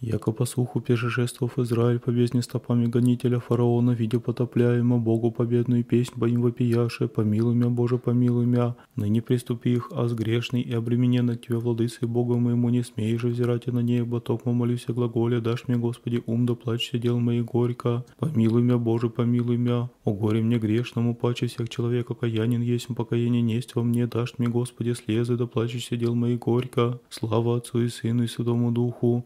Яко по суху пешешествовав Израиль по бездне стопами гонителя фараона, видя потопляемо Богу победную песнь боим вопияше, помилуй мя, Боже, помилуй мя, ныне приступи их, аз грешный и обременен от Тебя, владыцей Бога моему, не смеешь взирать на небо, токмо молюсь о глаголе, дашь мне, Господи, ум да плачься дел мои горько, помилуй мя, Боже, помилуй мя, о горе мне грешному, паче всех человек окаянин есть, покаяние несть во мне, дашь мне, Господи, слезы да плачься дел мои горько, слава Отцу и Сыну и Святому Духу,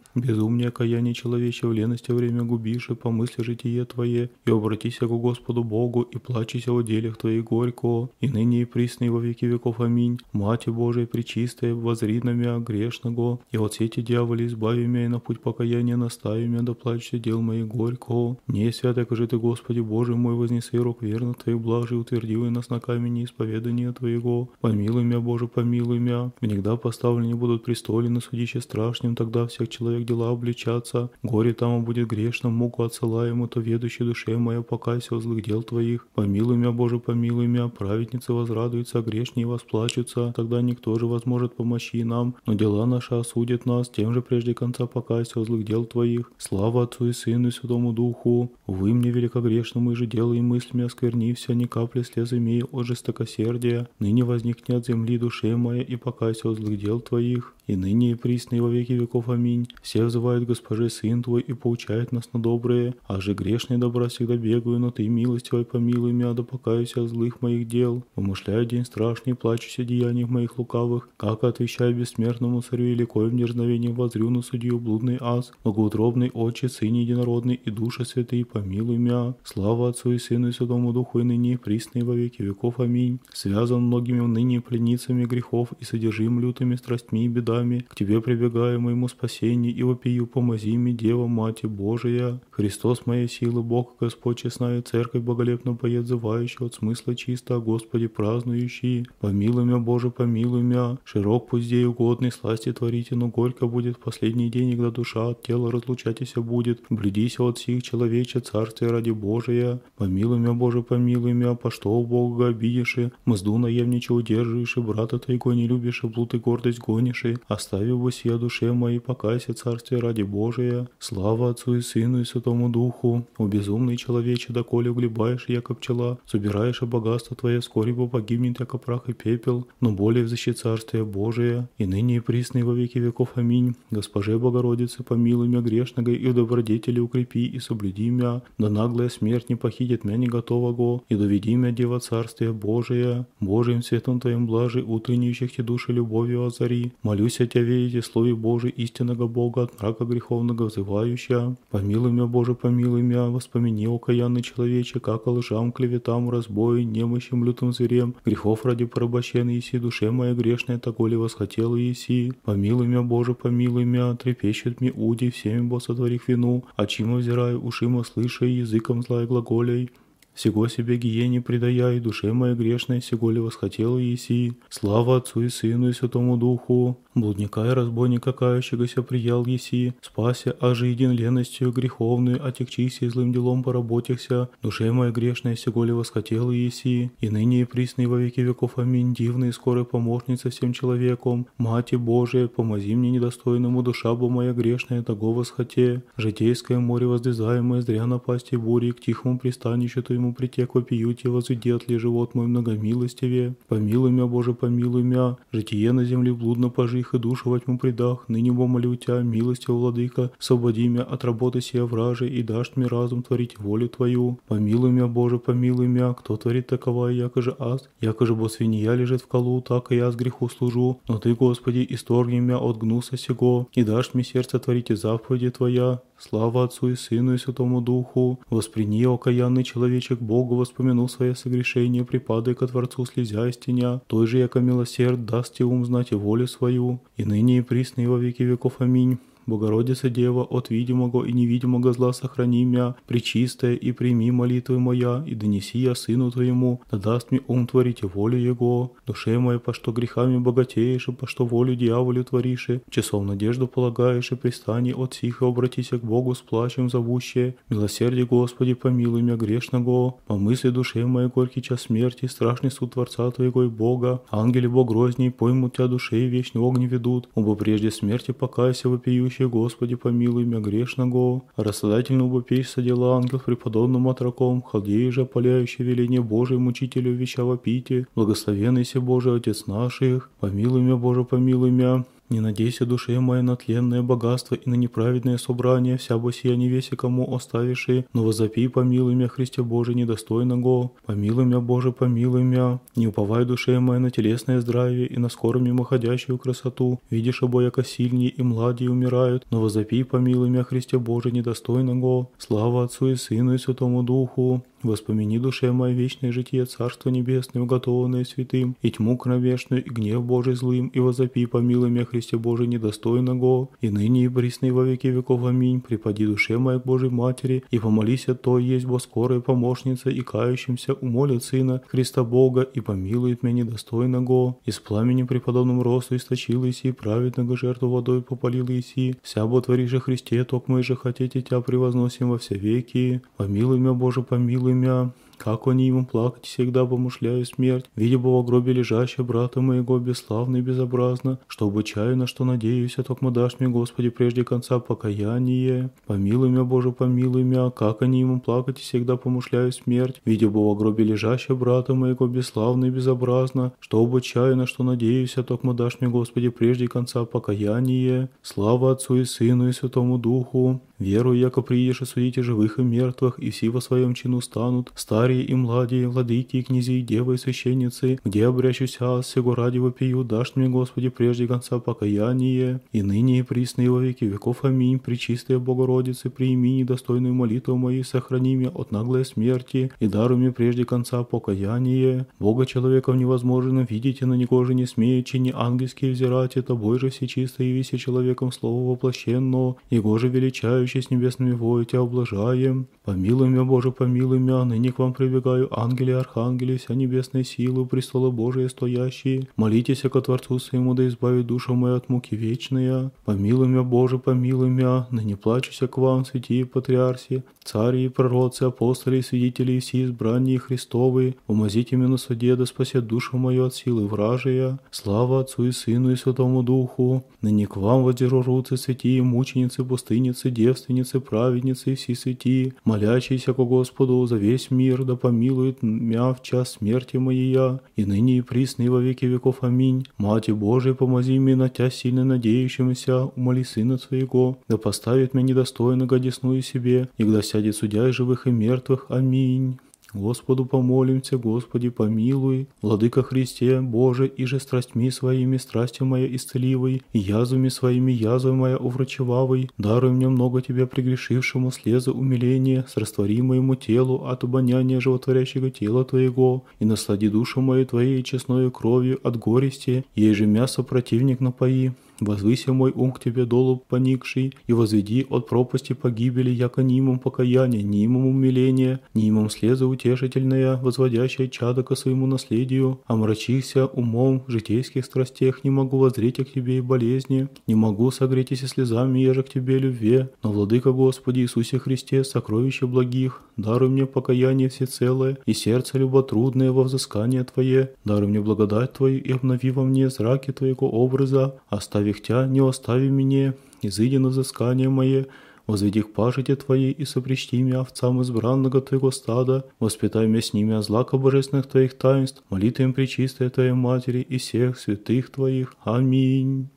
безумнее окаяние человече в лености время губишь, и помысли житие Твое, и обратися к Господу Богу, и плачися о делях Твоих горько, и ныне и присно и во веки веков. Аминь. Мати Божия, пречистая, возри на мя грешного, и от сети дьяволи избави мя, и на путь покаяния настави мя, да плачься дел моих горько. Не святый, кажи Ты, Господи Боже мой, вознеси рук верно Твоих блажи, утвердил и нас на камени исповедания Твоего. Помилуй мя, Боже, помилуй мя. Внегда поставлены будут престолы на судище страшным, тогда всех человек дела обличаться. Горе там будет грешным, муку отсылаему, то ведущей душе моя покайся о злых дел Твоих. Помилуй мя, Боже, помилуй мя. Праведницы возрадуются, грешние восплачутся. Тогда никто же возможет помощи нам, но дела наши осудят нас, тем же прежде конца покайся о злых дел Твоих. Слава Отцу и Сыну и Святому Духу. Увы мне великогрешному и же дело и мыслями осквернився, ни капли слез имею от жестокосердия. Ныне возникнет от земли душе моя и покайся о злых дел Твоих. И ныне и присно во веки веков. Аминь. Все взывают Госпоже Сын Твой и поучает нас на добрые, а же грешные добра всегда бегаю, но Ты милостивой помилуй меня, да покаюсь от злых моих дел. Помышляю день страшный, плачусь о деяниях моих лукавых, как отвечаю бессмертному царю и ликой в нежновении возрю на судью блудный ас, многоутробный Отче, Сын Единородный и Душа Святый, помилуй меня. Слава Отцу и Сыну и Святому Духу и ныне, и во веки веков. Аминь. Связан многими ныне пленницами грехов и содержим лютыми страстьми и бедами, к Тебе прибегаю моему спасению и вопию, помози мне, Дева, Мать Божия. Христос моя сила, Бог, Господь, честная церковь, боголепно поедзывающая от смысла чисто, Господи, празднующий. Помилуй меня, Боже, помилуй меня. Широк пусть дей угодный, сласти творите, но горько будет в последний день, когда душа от тела разлучатися будет. Блюдися от сих человече, царствие ради Божия. Помилуй меня, Боже, помилуй меня, по что у Бога обидишь, мзду наемниче удерживаешь, брата твоего не любишь, блуд и гордость гонишь, оставив бы сия душе моей, покайся, царствие ради Божия. Слава Отцу и Сыну и Святому Духу. О безумный человече, доколе углебаешь, яко пчела, собираешь богатство твое, вскоре бы погибнет, яко прах и пепел, но более взыщи царствие Божие, и ныне и присно и во веки веков. Аминь. Госпоже Богородице, помилуй меня грешного, и в добродетели укрепи, и соблюди меня, да наглая смерть не похитит меня не готового, и доведи меня, Дева Царствие Божие. Божиим светом Твоим блажи, утреннюющих те души любовью озари. Молюсь о Тебе, верите, Слове Божий, истинного Бога, от мрака греховного взывающая. Помилуй меня, Боже, помилуй меня, воспомини, окаянный человече, как лжам, клеветам, разбою, немощим, лютым зверем, грехов ради порабощенной еси, душе моя грешная, таколи восхотела еси. Помилуй меня, Боже, помилуй меня, трепещет мне уди, всеми бо сотворих вину, очима взираю, ушима слыша, языком злая глаголей. Сего себе гиене предая, и душе моей грешной, сего ли восхотела еси. Слава Отцу и Сыну и Святому Духу. Блудника и разбойника кающегося приял еси. Спася, аже един ленностью греховную, отягчися и злым делом поработихся. Душе моей грешной, сего восхотела еси. И ныне и присно и во веки веков. Аминь. Дивная и скорая помощница всем человеком. Мати Божия, помози мне недостойному, душа бы моя грешная, того восхоте. Житейское море воздвизаемое, зря напасти бури, к тихому пристанищу твоему ему притек и возведет ли живот мой многомилостивее. Помилуй меня, Боже, помилуй меня. Житие на земле блудно пожих, и душу во тьму предах. Ныне молю Тебя, милостивый владыка, освободи меня от работы сия вражи, и дашь мне разум творить волю Твою. Помилуй меня, Боже, помилуй меня. Кто творит такова, яко же аз? Яко же бо свинья лежит в колу, так и я с греху служу. Но Ты, Господи, исторгни меня от гнуса сего, и дашь мне сердце творить и заповеди Твоя. Слава Отцу и Сыну и Святому Духу. Восприни, окаянный человечек, Богу воспомянул свое согрешение, припадай ко Творцу слезя из теня. Той же, яко милосерд, даст тебе ум знать и волю свою. И ныне и присно и во веки веков. Аминь. Богородица Дева, от видимого и невидимого зла сохрани меня, причистая, и прими молитвы моя, и донеси я Сыну Твоему, да даст мне ум творить волю Его. Душе моей, по что грехами богатеешь, и по что волю дьяволю творишь, часов надежду полагаешь, и пристани от сих, и обратися к Богу с плачем зовущее. Милосердие Господи, помилуй меня грешного, по мысли душе моей горький час смерти, страшный суд Творца Твоего и Бога. Ангели Бог грозней, поймут тебя душе и вечный огонь ведут, оба прежде смерти покайся вопию всемогущий Господи, помилуй меня грешного. Рассадательного бопейся дела ангел преподобным отроком, халдеи же опаляющий веление Божие мучителю вещава пите, благословенный се Божий Отец наших, помилуй меня, Боже, помилуй меня. Не надейся, душе моя, на тленное богатство и на неправедное собрание, вся бы сия не веси кому оставившие, но возопи, помилуй меня, Христе Боже, недостойного. Помилуй меня, Боже, помилуй меня. Не уповай, душе моя, на телесное здравие и на скоро мимоходящую красоту. Видишь, обо яко сильнее и млади умирают, но возопи, помилуй меня, Христе Боже, недостойного. Слава Отцу и Сыну и Святому Духу. Воспомини, душе моя, вечное житие Царство Небесное, уготованное святым, и тьму кровешную, и гнев Божий злым, и возопи, помилуй меня, Христе Божий, недостойного, и ныне и присно во веки веков. Аминь. Припади душе моя к Божьей Матери, и помолись о той есть бо скорая помощница, и кающимся умолит Сына Христа Бога, и помилует меня недостойного. Из пламени преподобным росту источил Иси, праведного жертву водой попалил Иси, вся бо творише Христе, ток мы же хотите тебя превозносим во все веки. Помилуй меня, Боже, помилуй меня. Как они ему плакать всегда помышляю смерть, видя бы в гробе лежащего брата моего бесславно и безобразно, что обычайно, что надеюсь, а только дашь мне, Господи, прежде конца покаяние. Помилуй меня, Боже, помилуй меня, как они ему плакать всегда помышляю смерть, видя бы в гробе лежащего брата моего бесславно и безобразно, что обычайно, что надеюсь, а только дашь мне, Господи, прежде конца покаяние. Слава Отцу и Сыну и Святому Духу, Верую, яко приешь судите живых и мертвых, и все во своем чину станут, старые и младые, владыки и князи, и девы и священницы, где обрящуся, сего ради вопию, дашь мне, Господи, прежде конца покаяние, и ныне и присно и во веки веков. Аминь. Пречистая Богородице, приими недостойную молитву мою, сохрани меня от наглой смерти, и даруй мне прежде конца покаяние. Бога человеков невозможно видеть, и на него же не смеючи, ни ангельские взирать, это Бой же всечисто явися человеком слово воплощенно, его же величающий с небесными тебя облажаем. Помилуй меня, Боже, помилуй меня, ныне к вам прибегаю, ангели, архангели, вся небесная сила, престолы Божие стоящие. Молитесь ко Творцу своему, да избавит душу мою от муки вечная. Помилуй меня, Боже, помилуй меня, ныне плачуся к вам, святие патриарси, цари и пророцы, апостоли и свидетели, и все избранные Христовы. Умазите меня на суде, да спасет душу мою от силы вражия. Слава Отцу и Сыну и Святому Духу. Ныне к вам воздержу руцы, святие, мученицы, пустыницы, девственницы, праведницы и все святие, молящиеся ко Господу за весь мир, да помилует мя в час смерти моей, и ныне и присно во веки веков. Аминь. Мати Божия, помози мне на Тя сильно надеющимся, умоли Сына Своего, да поставит меня недостойного десную себе, и когда сядет судья живых и мертвых. Аминь. Господу помолимся, Господи помилуй, Владыка Христе, Боже, и же страстьми своими страстью моя исцеливой, и язвами своими язвой моя уврачевавой, даруй мне много Тебя прегрешившему слезы умиления, с растворимому телу от обоняния животворящего тела Твоего, и наслади душу мою Твоей честною кровью от горести, ей же мясо противник напои. Возвыси мой ум к тебе долу поникший, и возведи от пропасти погибели, яко нимом покаяния, нимом умиления, нимом слеза утешительная, возводящая чада ко своему наследию, омрачихся умом в житейских страстях, не могу воззреть к тебе и болезни, не могу согреть и слезами, еже к тебе любве, но, Владыка Господи Иисусе Христе, сокровище благих, даруй мне покаяние всецелое и сердце люботрудное во взыскание Твое, даруй мне благодать Твою и обнови во мне зраки Твоего образа, остави Тя, не остави мне, изыди на взыскание мое, возведи к пажите Твоей и сопричти меня овцам избранного Твоего стада, воспитай меня с ними о злако божественных Твоих таинств, молитвам пречистой Твоей Матери и всех святых Твоих. Аминь.